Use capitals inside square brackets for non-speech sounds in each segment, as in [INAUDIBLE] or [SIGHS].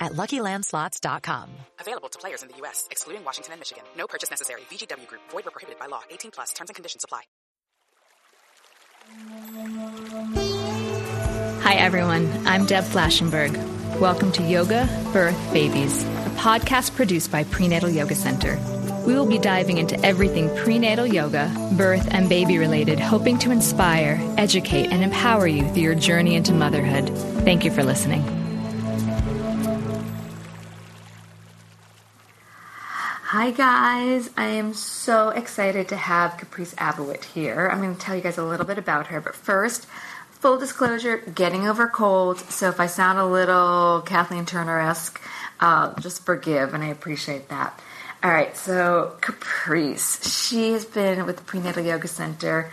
at LuckyLandSlots.com. Available to players in the U.S., excluding Washington and Michigan. No purchase necessary. VGW Group. Void where prohibited by law. 18 plus. Terms and conditions apply. Hi, everyone. I'm Deb Flashenberg. Welcome to Yoga, Birth, Babies, a podcast produced by Prenatal Yoga Center. We will be diving into everything prenatal yoga, birth, and baby related, hoping to inspire, educate, and empower you through your journey into motherhood. Thank you for listening. Hi guys, I am so excited to have Caprice Abowit here. I'm going to tell you guys a little bit about her, but first, full disclosure, getting over cold. So if I sound a little Kathleen Turner-esque, uh, just forgive, and I appreciate that. All right, so Caprice, she has been with the Prenatal Yoga Center,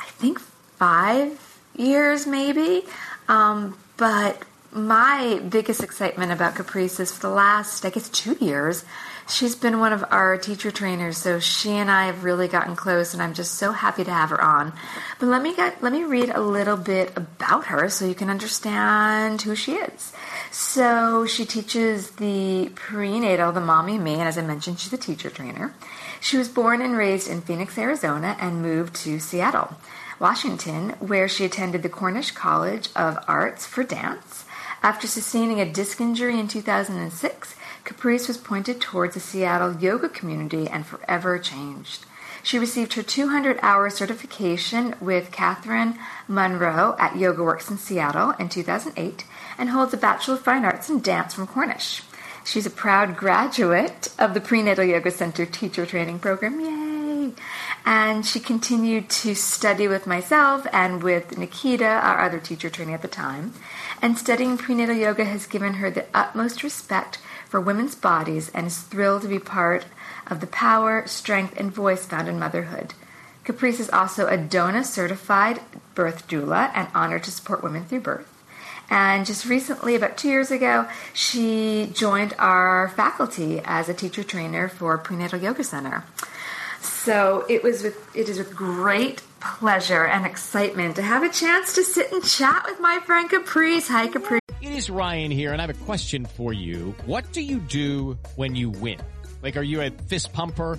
I think five years maybe, um, but my biggest excitement about Caprice is for the last, I guess, two years she's been one of our teacher trainers, so she and I have really gotten close, and I'm just so happy to have her on. But let me get let me read a little bit about her so you can understand who she is. So she teaches the prenatal, the mommy and me, and as I mentioned, she's a teacher trainer. She was born and raised in Phoenix, Arizona, and moved to Seattle, Washington, where she attended the Cornish College of Arts for Dance. After sustaining a disc injury in 2006, Caprice was pointed towards the Seattle yoga community and forever changed. She received her 200 hour certification with Catherine Monroe at Yoga Works in Seattle in 2008 and holds a Bachelor of Fine Arts in Dance from Cornish. She's a proud graduate of the Prenatal Yoga Center teacher training program. Yay! And she continued to study with myself and with Nikita, our other teacher trainee at the time. And studying prenatal yoga has given her the utmost respect for women's bodies and is thrilled to be part of the power, strength, and voice found in motherhood. Caprice is also a DONA certified birth doula and honored to support women through birth. And just recently, about two years ago, she joined our faculty as a teacher trainer for Prenatal Yoga Center. So it was with it is with great pleasure and excitement to have a chance to sit and chat with my friend Caprice. Hi, Caprice. It is Ryan here, and I have a question for you. What do you do when you win? Like, are you a fist pumper?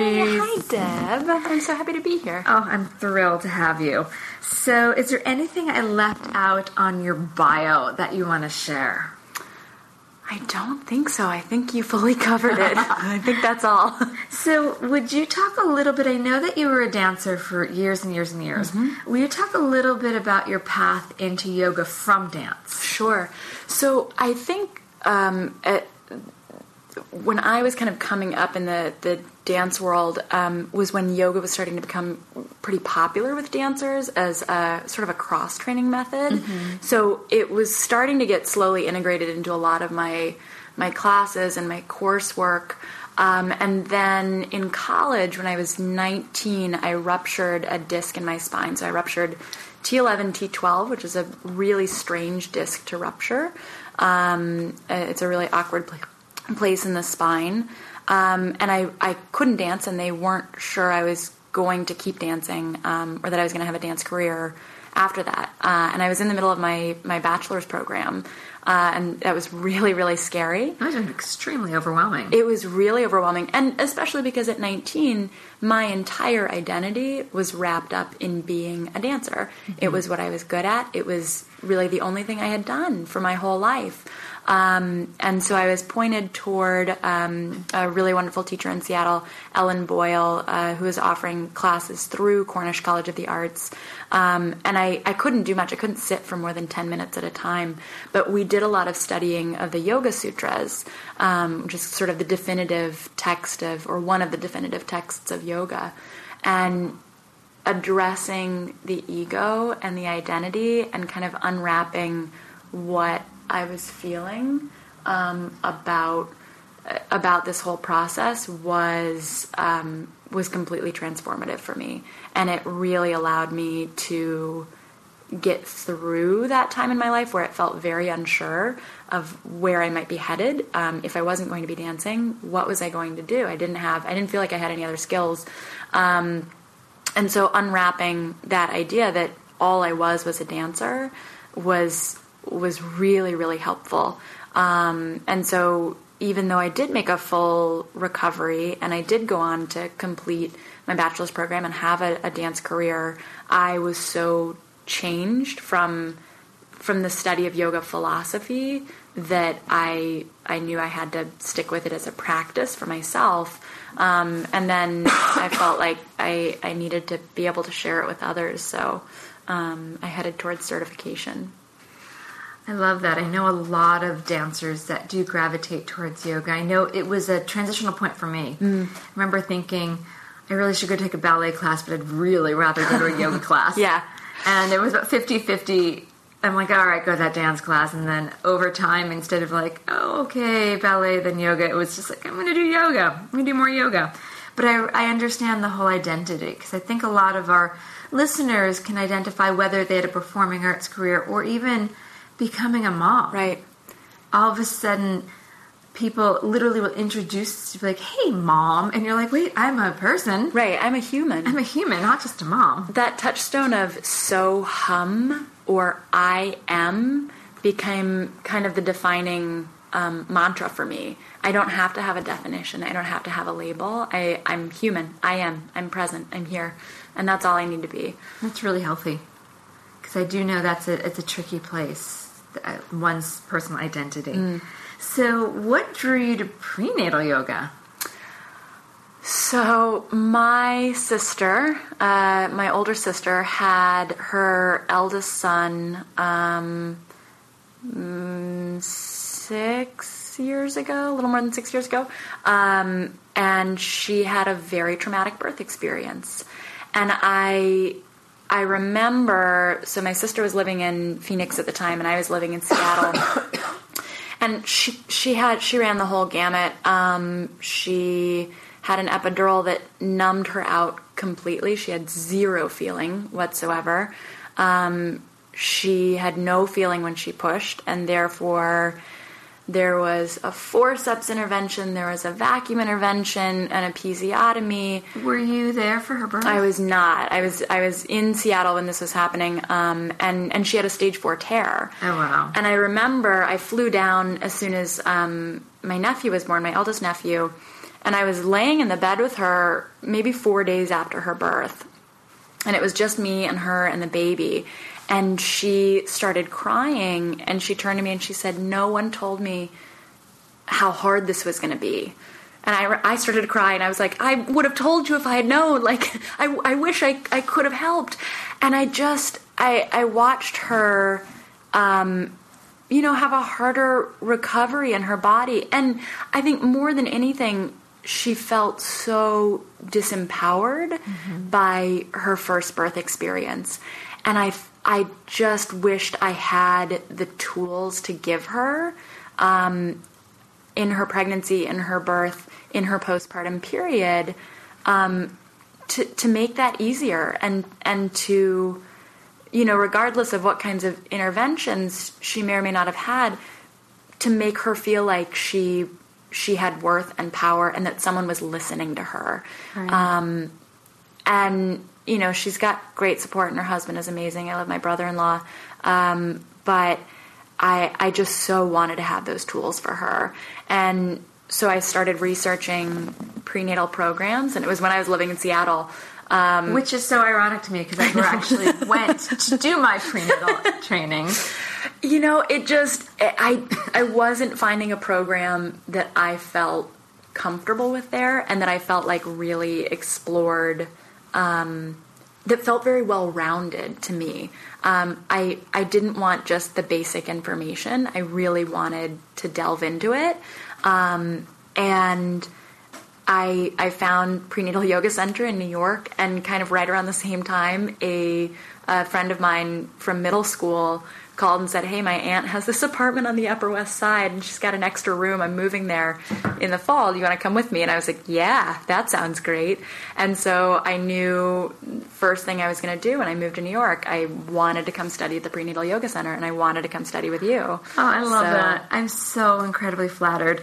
Hi, Deb. I'm so happy to be here. Oh, I'm thrilled to have you. So, is there anything I left out on your bio that you want to share? I don't think so. I think you fully covered it. [LAUGHS] I think that's all. So, would you talk a little bit? I know that you were a dancer for years and years and years. Mm-hmm. Will you talk a little bit about your path into yoga from dance? Sure. So I think um, at, when I was kind of coming up in the, the dance world um, was when yoga was starting to become pretty popular with dancers as a sort of a cross training method. So it was starting to get slowly integrated into a lot of my my classes and my coursework. Um, and then in college, when I was 19, I ruptured a disc in my spine. So I ruptured T11, T12, which is a really strange disc to rupture. Um, it's a really awkward pla- place in the spine. Um, and I, I couldn't dance, and they weren't sure I was going to keep dancing um, or that I was going to have a dance career after that, uh, and I was in the middle of my my bachelor's program, uh, and that was really really scary. That was extremely overwhelming. It was really overwhelming, and especially because at 19, my entire identity was wrapped up in being a dancer. It was what I was good at. It was really the only thing I had done for my whole life. Um, and so I was pointed toward um, a really wonderful teacher in Seattle, Ellen Boyle, uh, who was offering classes through Cornish College of the Arts. Um, and I, I couldn't do much. I couldn't sit for more than 10 minutes at a time. But we did a lot of studying of the Yoga Sutras, um, which is sort of the definitive text of, or one of the definitive texts of yoga. And addressing the ego and the identity and kind of unwrapping what I was feeling um, about about this whole process was um, was completely transformative for me, and it really allowed me to get through that time in my life where it felt very unsure of where I might be headed. Um, if I wasn't going to be dancing, what was I going to do? I didn't have, I didn't feel like I had any other skills. Um, and so unwrapping that idea that all I was was a dancer was was really really helpful. Um, and so even though I did make a full recovery and I did go on to complete my bachelor's program and have a, a dance career, I was so changed from from the study of yoga philosophy that I I knew I had to stick with it as a practice for myself. Um, and then I [COUGHS] felt like I, I needed to be able to share it with others. So um, I headed towards certification. I love that. I know a lot of dancers that do gravitate towards yoga. I know it was a transitional point for me. Mm. I remember thinking, I really should go take a ballet class, but I'd really rather go to a yoga [LAUGHS] class. Yeah. And it was about 50 50. I'm like, all right, go to that dance class. And then over time, instead of like, oh, okay, ballet, then yoga, it was just like, I'm going to do yoga. I'm going to do more yoga. But I, I understand the whole identity because I think a lot of our listeners can identify whether they had a performing arts career or even becoming a mom. Right. All of a sudden, people literally will introduce you, like, hey, mom. And you're like, wait, I'm a person. Right. I'm a human. I'm a human, not just a mom. that touchstone of so hum or I am became kind of the defining um, mantra for me. I don't have to have a definition. I don't have to have a label. I, I'm human. I am. I'm present. I'm here. And that's all I need to be. That's really healthy. Because I do know that's a, it's a tricky place, one's personal identity. So, what drew you to prenatal yoga? So, my sister, uh, my older sister, had her eldest son um, mm, six years ago, a little more than six years ago, um, and she had a very traumatic birth experience. And I, I remember. So, my sister was living in Phoenix at the time, and I was living in Seattle. [COUGHS] and she she had she ran the whole gamut. Um, she had an epidural that numbed her out completely. She had zero feeling whatsoever. Um, she had no feeling when she pushed, and therefore there was a forceps intervention, there was a vacuum intervention, and a episiotomy. Were you there for her birth? I was not. I was I was in Seattle when this was happening, um, and and she had a stage four tear. Oh, wow. And I remember I flew down as soon as um, my nephew was born, my eldest nephew, and I was laying in the bed with her maybe four days after her birth, and it was just me and her and the baby. And she started crying, and she turned to me and she said, "No one told me how hard this was going to be." And I, I started to cry, and I was like, I would have told you if I had known. Like, I, I wish I, I could have helped. And I just, I, I watched her, um, you know, have a harder recovery in her body. And I think more than anything, she felt so disempowered by her first birth experience. And I, I just wished I had the tools to give her um, in her pregnancy, in her birth, in her postpartum period, um, to to make that easier and and to, you know, regardless of what kinds of interventions she may or may not have had, to make her feel like she she had worth and power and that someone was listening to her. Right. Um, and you know, she's got great support, and her husband is amazing. I love my brother-in-law, um, but I I just so wanted to have those tools for her, and so I started researching prenatal programs, and it was when I was living in Seattle. Um, Which is so ironic to me because I never actually [LAUGHS] went to do my prenatal training. You know, it just I I wasn't finding a program that I felt comfortable with there, and that I felt like really explored. Um, that felt very well rounded to me. Um, I I didn't want just the basic information. I really wanted to delve into it, um, and I I found prenatal yoga center in New York, and kind of right around the same time, a, a friend of mine from middle school called and said, "Hey, my aunt has this apartment on the Upper West Side, and she's got an extra room. I'm moving there in the fall. Do you want to come with me?" And I was like, "Yeah, that sounds great." And so I knew first thing I was going to do when I moved to New York, I wanted to come study at the Prenatal Yoga Center, and I wanted to come study with you. Oh, I love So- that. I'm so incredibly flattered.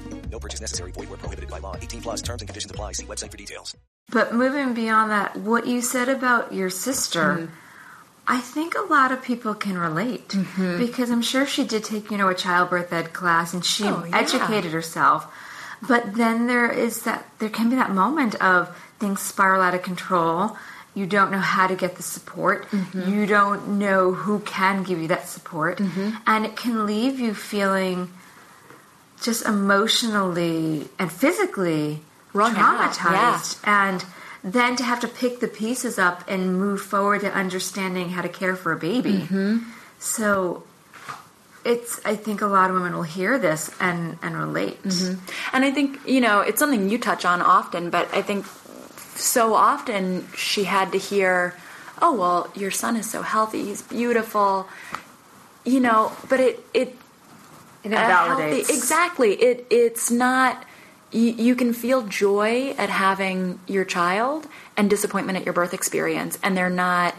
No purchase necessary. Void where prohibited by law. 18 plus terms and conditions apply. See website for details. But moving beyond that, what you said about your sister, mm-hmm. I think a lot of people can relate mm-hmm. because I'm sure she did take, you know, a childbirth ed class and she Oh, yeah. educated herself. But then there is that, there can be that moment of things spiral out of control. You don't know how to get the support. Mm-hmm. You don't know who can give you that support. And it can leave you feeling just emotionally and physically out, traumatized. And then to have to pick the pieces up and move forward to understanding how to care for a baby. Mm-hmm. so it's i think a lot of women will hear this and and relate. Mm-hmm. And I think, you know, it's something you touch on often, but I think so often she had to hear, oh, well, your son is so healthy, he's beautiful, you know, but it, it, it healthy- exactly. It, it's not, you, you can feel joy at having your child and disappointment at your birth experience, and they're not,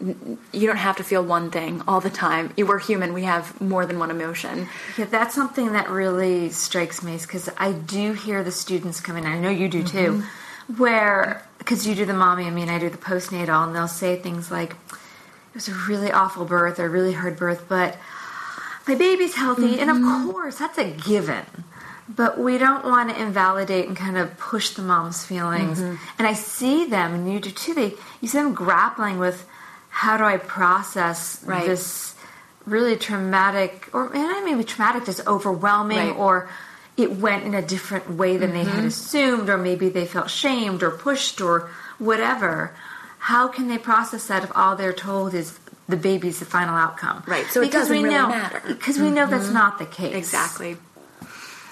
you don't have to feel one thing all the time. We're human, we have more than one emotion. Yeah, that's something that really strikes me because I do hear the students come in. I know you do too, mm-hmm. where because you do the mommy, I mean, I do the postnatal, and they'll say things like, "It was a really awful birth, or a really hard birth, but my baby's healthy," and of mm-hmm. course, that's a given. But we don't want to invalidate and kind of push the mom's feelings. Mm-hmm. And I see them, and you do too. They you see them grappling with how do I process Right. this really traumatic, or and not maybe traumatic, just overwhelming, Right. or it went in a different way than they had mm-hmm. assumed, or maybe they felt shamed or pushed or whatever. How can they process that if all they're told is the baby's the final outcome? Right, so it doesn't we really know, matter. Because we know that's not the case. Exactly.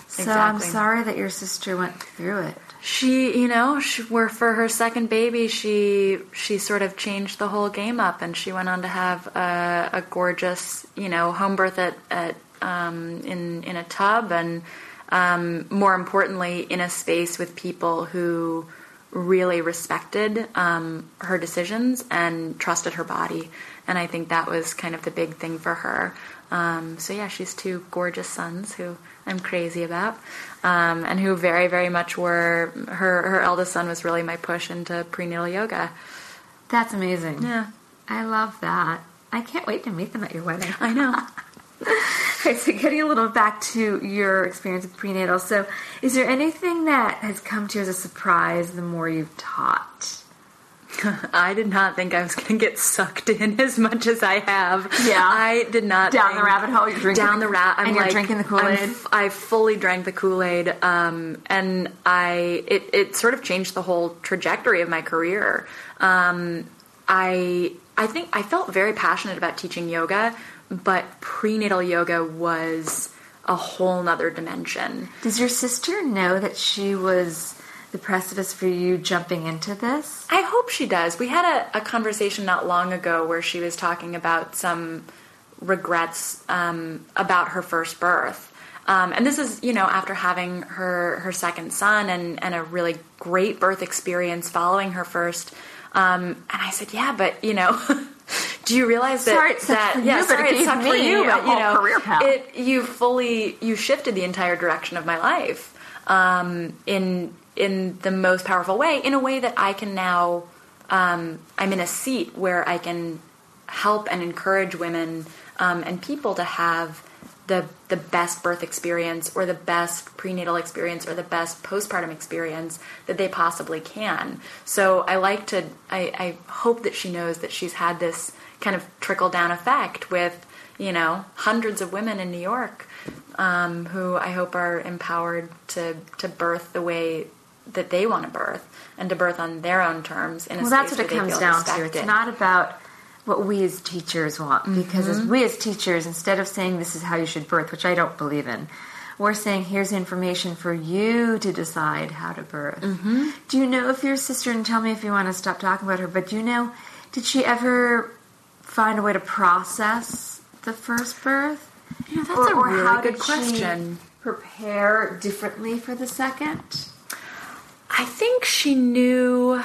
So I'm sorry that your sister went through it. She, you know, she, were for her second baby, she she sort of changed the whole game up, and she went on to have a, a gorgeous, you know, home birth at, at um, in in a tub, and um, more importantly, in a space with people who really respected um, her decisions and trusted her body, and I think that was kind of the big thing for her. Um, so yeah, she's two gorgeous sons who I'm crazy about, um, and who very, very much were her. Her eldest son was really my push into prenatal yoga. That's amazing. Yeah, I love that. I can't wait to meet them at your wedding. I know. [LAUGHS] Okay, so getting a little back to your experience with prenatal. So, is there anything that has come to you as a surprise the more you've taught? [LAUGHS] I did not think I was going to get sucked in [LAUGHS] as much as I have. Yeah. I did not Down think- the rabbit hole, you're drinking down the rat. I'm and you're like- drinking the Kool-Aid? f- I fully drank the Kool Aid, um, and I it it sort of changed the whole trajectory of my career. Um, I I think I felt very passionate about teaching yoga, but prenatal yoga was a whole nother dimension. Does your sister know that she was the precipice for you jumping into this? I hope she does. We had a, a conversation not long ago where she was talking about some regrets um, about her first birth. Um, and this is, you know, after having her her second son and and a really great birth experience following her first. Um, and I said, yeah, but you know, [LAUGHS] do you realize that Sorry that yeah, you, sorry it sucked for you, but you know, it you fully you shifted the entire direction of my life um, in in the most powerful way, in a way that I can now. Um, I'm in a seat where I can help and encourage women um, and people to have the the best birth experience or the best prenatal experience or the best postpartum experience that they possibly can. So I like to I, I hope that she knows that she's had this kind of trickle down effect with you know hundreds of women in New York um, who I hope are empowered to to birth the way that they want to birth and to birth on their own terms. In a well, that's what it comes down to. It's not about what we as teachers want, because as Mhm. we as teachers, instead of saying this is how you should birth, which I don't believe in, we're saying here's information for you to decide how to birth. Mhm. Do you know if your sister, and tell me if you want to stop talking about her, but do you know, did she ever find a way to process the first birth? Yeah, that's a really good question. prepare differently for the second? I think she knew.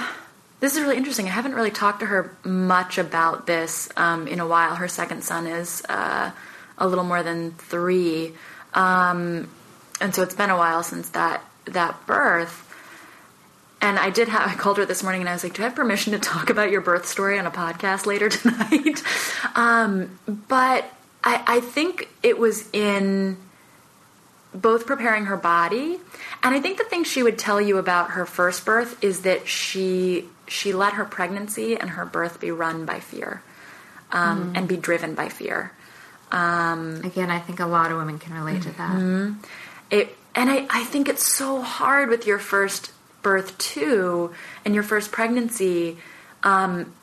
This is really interesting. I haven't really talked to her much about this um, in a while. Her second son is uh, a little more than three, um, and so it's been a while since that that birth. And I did have. [LAUGHS] I called her this morning, and I was like, "Do I have permission to talk about your birth story on a podcast later [LAUGHS] tonight?" um, but I, I think it was in both preparing her body and i think the thing she would tell you about her first birth is that she she let her pregnancy and her birth be run by fear um, Mhm. and be driven by fear um, Again, I think a lot of women can relate to that. Mhm. It and I, I think it's so hard with your first birth too and your first pregnancy um,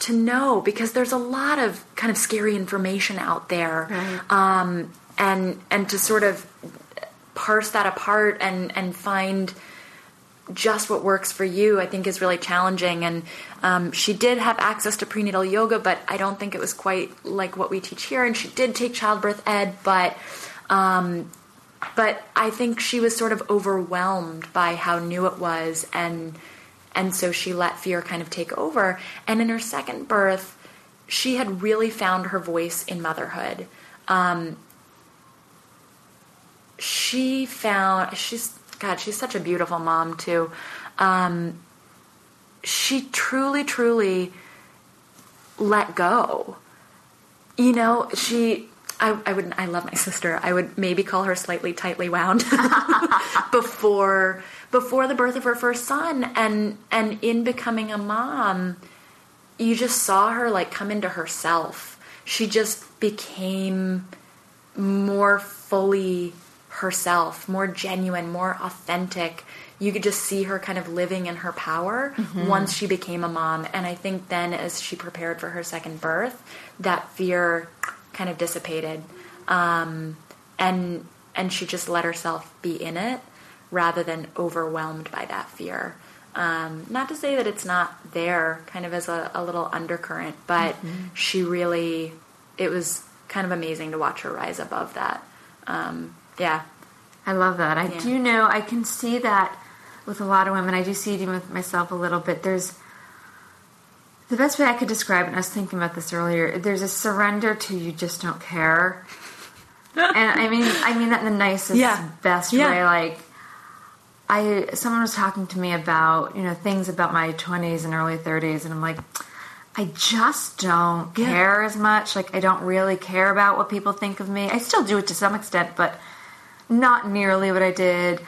to know because there's a lot of kind of scary information out there Right. um, and and to sort of parse that apart and and find just what works for you, I think is really challenging. And um, she did have access to prenatal yoga, but I don't think it was quite like what we teach here. And she did take childbirth ed, but um, but I think she was sort of overwhelmed by how new it was, and and so she let fear kind of take over. And in her second birth, she had really found her voice in motherhood. Um, she found she's God, she's such a beautiful mom too. Um, she truly, truly let go. You know, she. I, I would. I love my sister. I would maybe call her slightly tightly wound [LAUGHS] before before the birth of her first son, and and in becoming a mom, you just saw her like come into herself. She just became more fully herself, more genuine, more authentic. You could just see her kind of living in her power Mhm. once she became a mom. And I think then, as she prepared for her second birth, that fear kind of dissipated, um, and and she just let herself be in it rather than overwhelmed by that fear. Um, not to say that it's not there, kind of as a, a little undercurrent, but Mhm. she really, it was kind of amazing to watch her rise above that. Um, yeah. I love that. I Yeah. do know, I can see that with a lot of women. I do see it even with myself a little bit. There's the best way I could describe it, and I was thinking about this earlier, there's a surrender to you just don't care. and I mean I mean that in the nicest, Yeah. best Yeah. way. Like I someone was talking to me about, you know, things about my twenties and early thirties and I'm like I just don't care as much. Like I don't really care about what people think of me. I still do it to some extent, but not nearly what I did.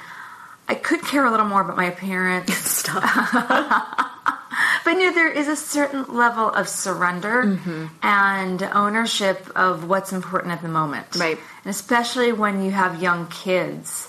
I could care a little more about my appearance. [LAUGHS] Stop. [LAUGHS] but you know, there is a certain level of surrender Mm-hmm. and ownership of what's important at the moment. Right. And especially when you have young kids,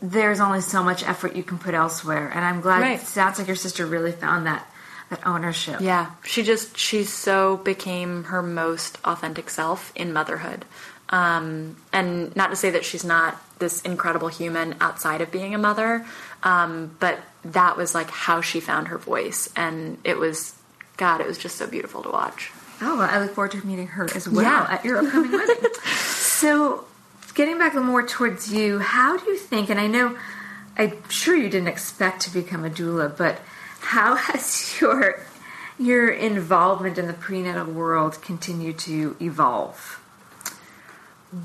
there's only so much effort you can put elsewhere. And I'm glad Right. it sounds like your sister really found that that ownership. Yeah, she just she so became her most authentic self in motherhood. Um, and not to say that she's not this incredible human outside of being a mother, um, but that was like how she found her voice, and it was God, it was just so beautiful to watch. Oh, well, I look forward to meeting her as well Yeah. at your upcoming wedding. [LAUGHS] So, getting back more towards you, how do you think? And I know, I'm sure you didn't expect to become a doula, but how has [LAUGHS] your your involvement in the prenatal world continued to evolve?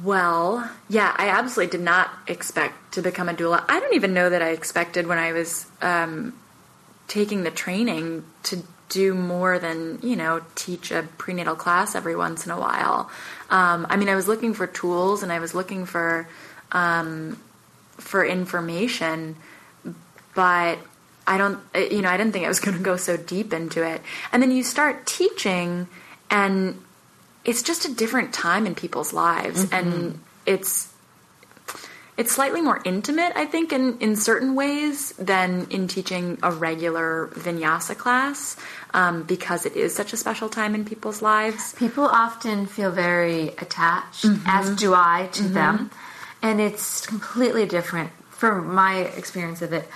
Well, yeah, I absolutely did not expect to become a doula. I don't even know that I expected when I was um, taking the training to do more than you know teach a prenatal class every once in a while. Um, I mean, I was looking for tools and I was looking for um, for information, but I don't, you know, I didn't think I was [LAUGHS] going to go so deep into it. And then you start teaching, and it's just a different time in people's lives, and it's it's slightly more intimate, I think, in, in certain ways than in teaching a regular vinyasa class um, because it is such a special time in people's lives. People often feel very attached, Mm-hmm. as do I, to them. And it's completely different, from my experience of it,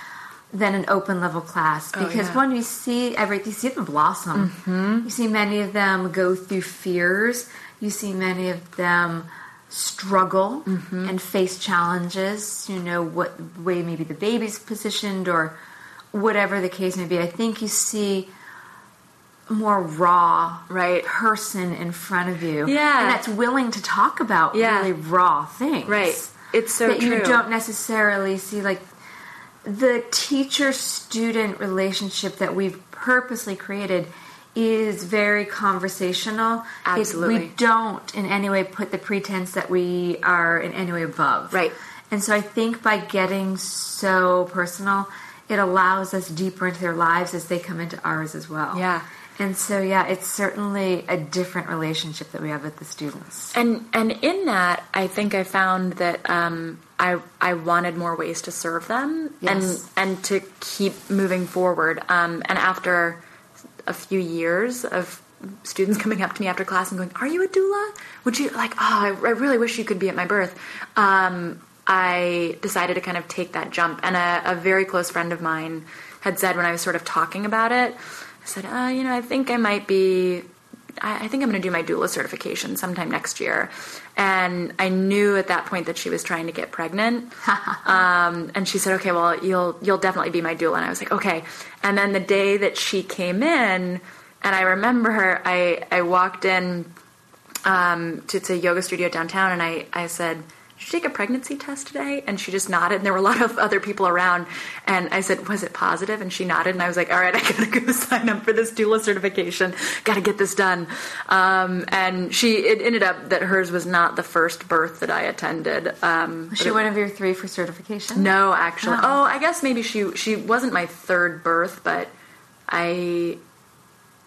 than an open level class. Oh, Because yeah. Mm-hmm. when you see everything, you see them blossom. You see many of them go through fears. You see many of them struggle Mm-hmm. and face challenges. You know what way maybe the baby's positioned or whatever the case may be. I think you see more raw Right. person in front of you Yeah. and that's willing to talk about Yeah. really raw things Right. It's so that you don't necessarily see like the teacher student relationship that we've purposely created is very conversational It- Absolutely. we don't in any way put the pretense that we are in any way above Right. and so i think by getting so personal it allows us deeper into their lives as they come into ours as well Yeah. And so, yeah, it's certainly a different relationship that we have with the students. And and in that, I think I found that um, I I wanted more ways to serve them Yes. and and to keep moving forward. Um, and after a few years of students [LAUGHS] coming up to me after class and going, "Are you a doula? Would you like? Oh, I, I really wish you could be at my birth." Um, I decided to kind of take that jump, and a, a very close friend of mine had said when I was sort of talking about it, I said, uh, "You know, I think I might be I, I think I'm going to do my doula certification sometime next year. And I knew at that point that she was trying to get pregnant. [LAUGHS] um, and she said, "Okay, well, you'll you'll definitely be my doula." And I was like, "Okay." And then the day that she came in, and I remember her, I I walked in um, to, to a yoga studio downtown, and I I said. Did you take a pregnancy test today? And she just nodded, and there were a lot of other people around. And I said, Was it positive? And she nodded, and I was like, All right, I gotta [LAUGHS] go sign up for this doula certification. Gotta get this done. Um, and she, it ended up that hers was not the first birth that I attended. Um, Was she it- one of your three for certification? no, actually. Oh. Oh, I guess maybe she she wasn't my third birth, but I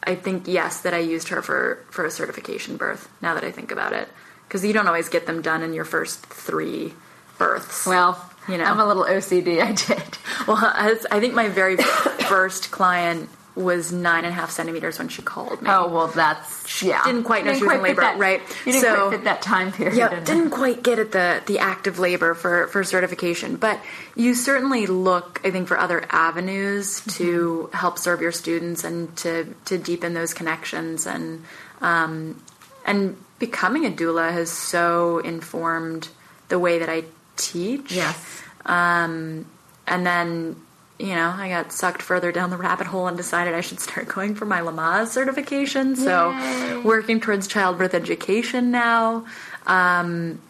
I think yes that I used her for for a certification birth. Now that I think about it, because you don't always get them done in your first three births. Well, You know. I'm a little OCD. I did. Well, I think my very [COUGHS] first client was nine and a half centimeters when she called me. Oh well, that's yeah. didn't quite know You she was didn't in labor, that- right? You didn't So- quite fit that time period. Yeah, didn't quite get at the the active labor for for certification, but you certainly look, I think, for other avenues to help serve your students and to to deepen those connections and um, and becoming a doula has so informed the way that I teach. Yes. Um, and then, you know, I got sucked further down the rabbit hole and decided I should start going for my Lamaze certification. So, working towards childbirth education now, um,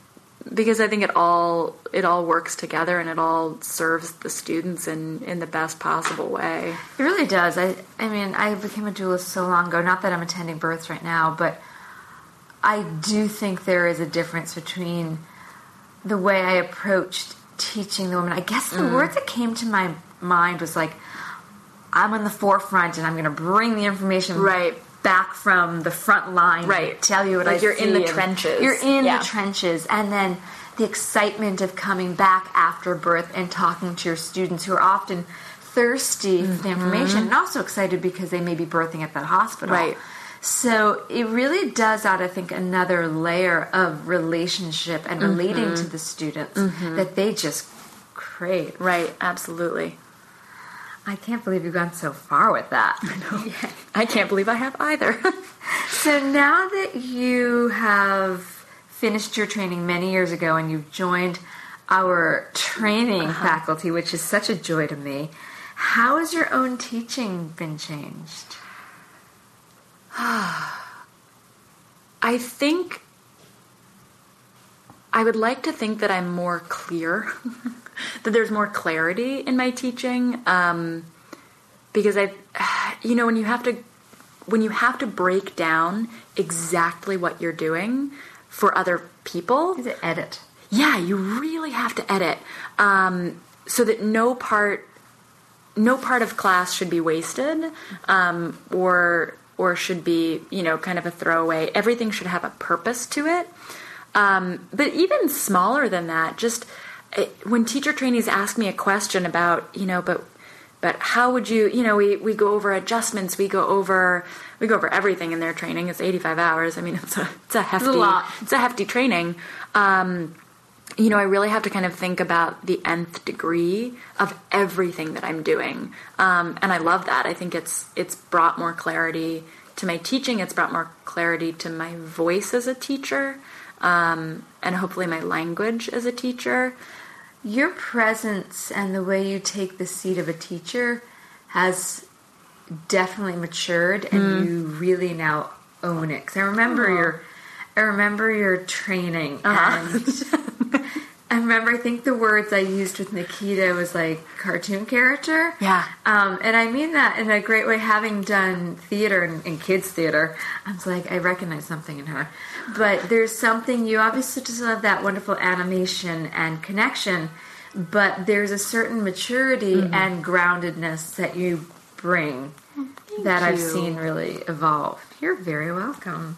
because I think it all it all works together and it all serves the students in in the best possible way. It really does. I I mean, I became a doula so long ago. Not that I'm attending births right now, but I do think there is a difference between the way I approached teaching the women. I guess the Mm. words that came to my mind was like, I'm on the forefront and I'm going to bring the information Right. back from the front line. Right. Tell you what Like I you're in the trenches. You're in Yeah. the trenches. And then the excitement of coming back after birth and talking to your students who are often thirsty for the information and also excited because they may be birthing at that hospital. Right. So it really does add, I think, another layer of relationship and relating to the students that they just crave. Right, absolutely. I can't believe you've gone so far with that. I [LAUGHS] can't believe I have either. [LAUGHS] So now that you have finished your training many years ago and you've joined our training Uh-huh. faculty, which is such a joy to me, how has your own teaching been changed? [SIGHS] I think I would like to think that I'm more clear, [LAUGHS] that there's more clarity in my teaching, um, because I, [SIGHS] you know, when you have to, when you have to break down exactly what you're doing for other people, Is it edit? yeah, you really have to edit um, so that no part no part of class should be wasted um, or or should be you know kind of a throwaway. Everything should have a purpose to it. Um, but even smaller than that, just uh, when teacher trainees ask me a question about you know, but but how would you you know we, we go over adjustments we go over we go over everything in their training it's 85 hours i mean [LAUGHS] it's a it's a hefty lot. it's a hefty training um, you know, I really have to kind of think about the nth degree of everything that I'm doing, um, and I love that. I think it's it's brought more clarity to my teaching. It's brought more clarity to my voice as a teacher, um, and hopefully my language as a teacher. Your presence and the way you take the seat of a teacher has definitely matured, and Mm. you really now own it. Because I remember your, I remember your training, Uh-huh. and [LAUGHS] I remember. I think the words I used with Nikita was like cartoon character. Yeah. Um, and I mean that in a great way. Having done theater and, and kids theater, I was like, I recognize something in her. But there's something you obviously just have that wonderful animation and connection, but there's a certain maturity Mm-hmm. and groundedness that you bring that I've seen really evolve. You're very welcome.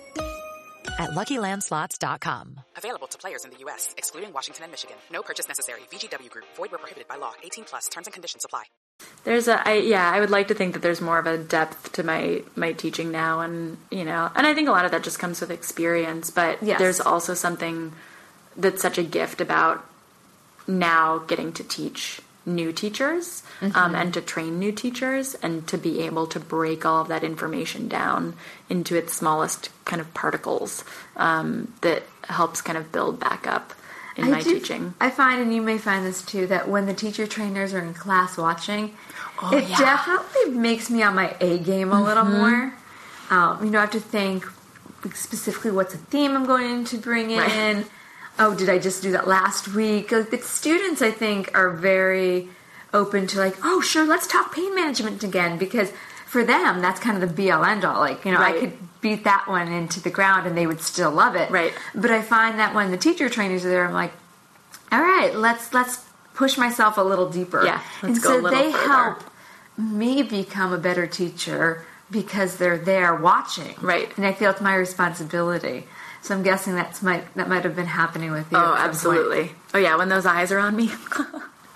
at LuckyLandSlots.com. Available to players in the U.S., excluding Washington and Michigan. No purchase necessary. VGW Group. Void where prohibited by law. 18 plus. Terms and conditions apply. There's a I, yeah, I would like to think that there's more of a depth to my my teaching now, and you know, and I think a lot of that just comes with experience. But Yes. there's also something that's such a gift about now getting to teach new teachers um, and to train new teachers and to be able to break all of that information down into its smallest kind of particles um, that helps kind of build back up in my do- teaching. I find, and you may find this too, that when the teacher trainers are in class watching, Oh, it yeah. definitely makes me on my A game a little Mm-hmm. more. Um, you know, I have to think specifically what's a theme I'm going to bring in. Right. Oh, did I just do that last week? Like, the students, I think, are very open to like, oh, sure, let's talk pain management again because for them, that's kind of the be all end all. Like, you know, I could beat that one into the ground and they would still love it. Right. But I find that when the teacher trainers are there, I'm like, all right, let's let's push myself a little deeper. Yeah, let's and go so a little they further. help me become a better teacher because they're there watching. Right. And I feel it's my responsibility. So I'm guessing that's might that might have been happening with you. Oh, some point. absolutely. Oh, yeah. When those eyes are on me. [LAUGHS]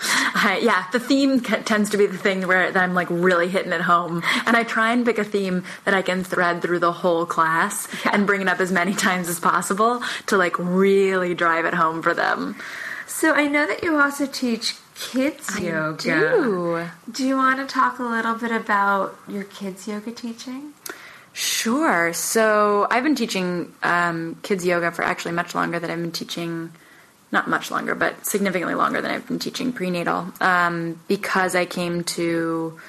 I, yeah, the theme tends to be the thing where that I'm like really hitting it home, and I try and pick a theme that I can thread through the whole class and bring it up as many [LAUGHS] times as possible to like really drive it home for them. So I know that you also teach kids yoga. do. Do you want to talk a little bit about your kids yoga teaching? Sure. So I've been teaching um, kids yoga for actually much longer than I've been teaching, not much longer, but significantly longer than I've been teaching prenatal um, because I came to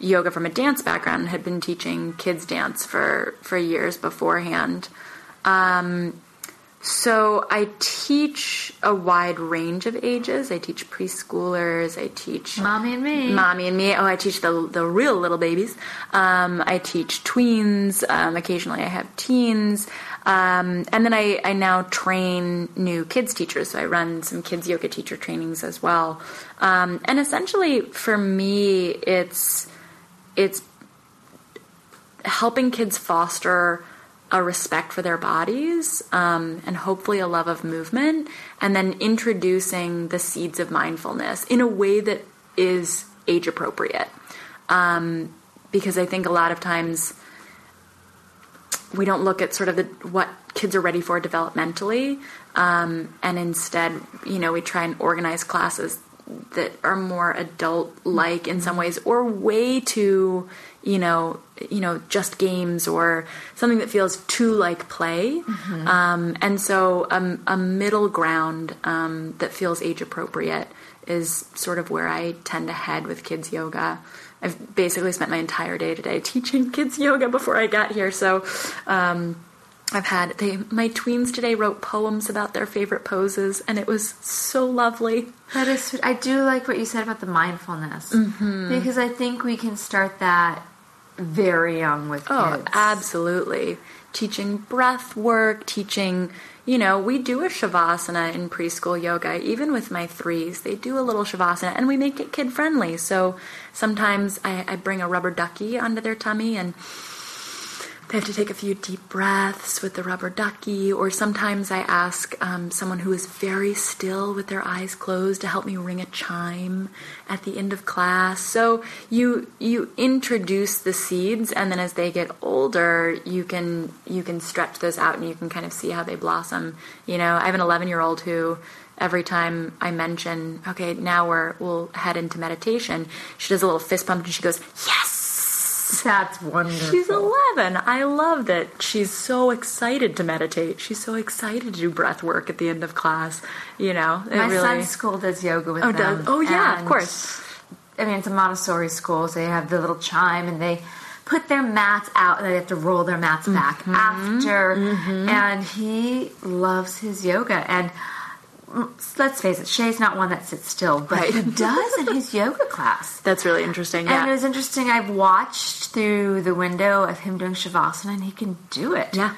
yoga from a dance background and had been teaching kids dance for, for years beforehand. Um, so I teach a wide range of ages. I teach preschoolers. I teach Mommy and me. mommy and me. Oh, I teach the the real little babies. Um, I teach tweens. Um, occasionally, I have teens. Um, and then I, I now train new kids teachers. So I run some kids yoga teacher trainings as well. Um, and essentially, for me, it's it's helping kids foster a respect for their bodies um, and hopefully a love of movement, and then introducing the seeds of mindfulness in a way that is age appropriate. Um, because I think a lot of times we don't look at sort of the, what kids are ready for developmentally, um, and instead, you know, we try and organize classes that are more adult-like in some ways, or way too, you know, you know, just games or something that feels too like play. Mm-hmm. Um, and so, um, a middle ground um, that feels age appropriate is sort of where I tend to head with kids yoga. I've basically spent my entire day today teaching kids yoga before I got here, so um, I've had they my tweens today wrote poems about their favorite poses, and it was so lovely. That is. I do like what you said about the mindfulness Mhm. because I think we can start that very young with Oh, kids. absolutely. Teaching breath work, teaching, you know, we do a shavasana in preschool yoga. Even with my threes, they do a little shavasana and we make it kid friendly. So sometimes I, I bring a rubber ducky onto their tummy and they have to take a few deep breaths with the rubber ducky, or sometimes I ask um, someone who is very still with their eyes closed to help me ring a chime at the end of class. So you you introduce the seeds, and then as they get older, you can you can stretch those out, and you can kind of see how they blossom. You know, I have an 11 year old who. Every time I mention, okay, now we're we'll head into meditation, she does a little fist pump and she goes, "Yes!" That's wonderful. She's 11. I love that she's so excited to meditate. She's so excited to do breath work at the end of class. You know, it My really. son's school does yoga with Oh, them. does- oh, yeah, of course. I mean, it's a Montessori school, so they have the little chime and they put their mats out and they have to roll their mats back Mm-hmm. after. And he loves his yoga. And let's face it, Shay's not one that sits still, but Right. he does in his yoga class. [LAUGHS] That's really interesting. And Yeah. it was interesting. I've watched through the window of him doing shavasana, and he can do it. Yeah.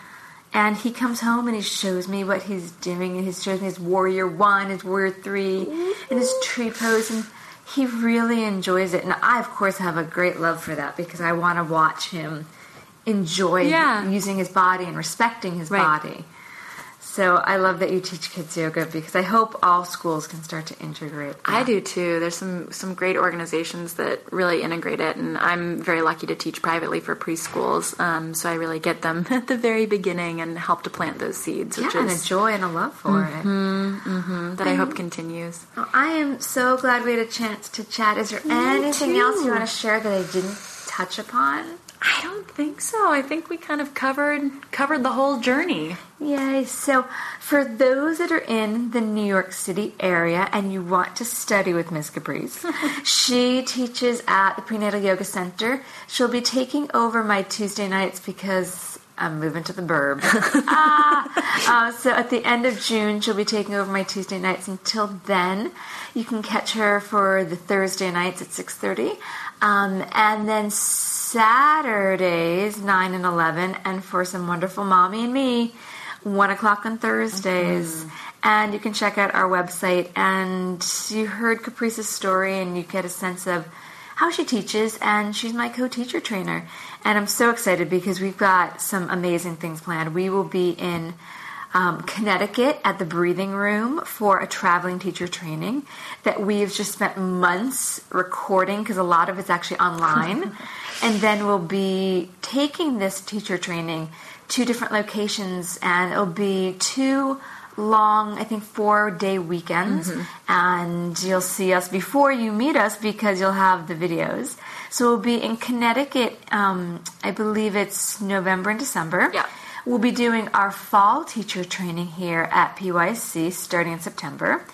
And he comes home and he shows me what he's doing, and he shows me his warrior one, his warrior three, and his tree pose, and he really enjoys it. And I, of course, have a great love for that because I want to watch him enjoy Yeah. using his body and respecting his Right. body. So I love that you teach kids yoga because I hope all schools can start to integrate. I do too. There's some some great organizations that really integrate it, and I'm very lucky to teach privately for preschools. Um, so I really get them [LAUGHS] at the very beginning and help to plant those seeds, Yeah, which and a joy and a love for it. mhm, that I hope continues. I am so glad we had a chance to chat. Is there anything too. else you want to share that I didn't touch upon? I don't think so. I think we kind of covered covered the whole journey. Yay. So, for those that are in the New York City area and you want to study with Miss Caprice, [LAUGHS] she teaches at the Prenatal Yoga Center. She'll be taking over my Tuesday nights because I'm moving to the burb. [LAUGHS] ah, uh, so, at the end of June, she'll be taking over my Tuesday nights. Until then, you can catch her for the Thursday nights at 6.30. Um, and then Saturdays, 9 and 11, and for some wonderful mommy and me, 1 o'clock on Thursdays. And you can check out our website. And you heard Caprice's story, and you get a sense of how she teaches. And she's my co teacher trainer. And I'm so excited because we've got some amazing things planned. We will be in um, Connecticut at the Breathing Room for a traveling teacher training that we've just spent months recording because a lot of it's actually online. [LAUGHS] and then we'll be taking this teacher training to different locations, and it'll be two long, I think, four day weekends. And you'll see us before you meet us because you'll have the videos. So we'll be in Connecticut, um, I believe it's November and December. Yeah. We'll be doing our fall teacher training here at PYC starting in September.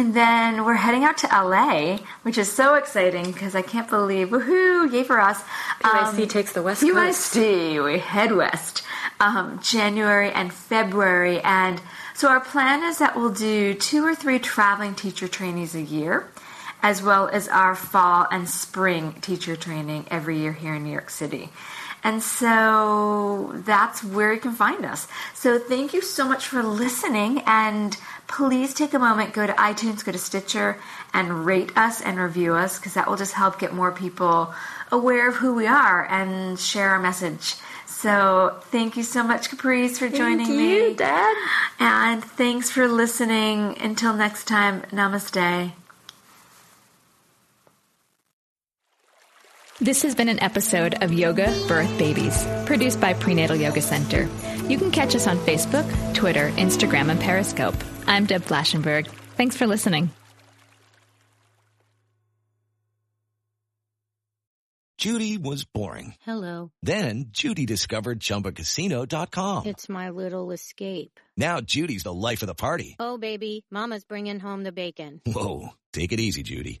And then we're heading out to LA, which is so exciting because I can't believe, woohoo, yay for us. PYC takes the West Coast. PYC, we head west. Um, January and February. And so our plan is that we'll do two or three traveling teacher trainees a year, as well as our fall and spring teacher training every year here in New York City. And so that's where you can find us. So thank you so much for listening. And please take a moment, go to iTunes, go to Stitcher, and rate us and review us because that will just help get more people aware of who we are and share our message. So thank you so much, Caprice, for joining Thank you, me. Deb. And thanks for listening. Until next time, namaste. This has been an episode of Yoga Birth Babies, produced by Prenatal Yoga Center. You can catch us on Facebook, Twitter, Instagram, and Periscope. I'm Deb Flashenberg. Thanks for listening. Judy was boring. Hello. Then Judy discovered ChumbaCasino.com. It's my little escape. Now Judy's the life of the party. Oh, baby, Mama's bringing home the bacon. Whoa, take it easy, Judy.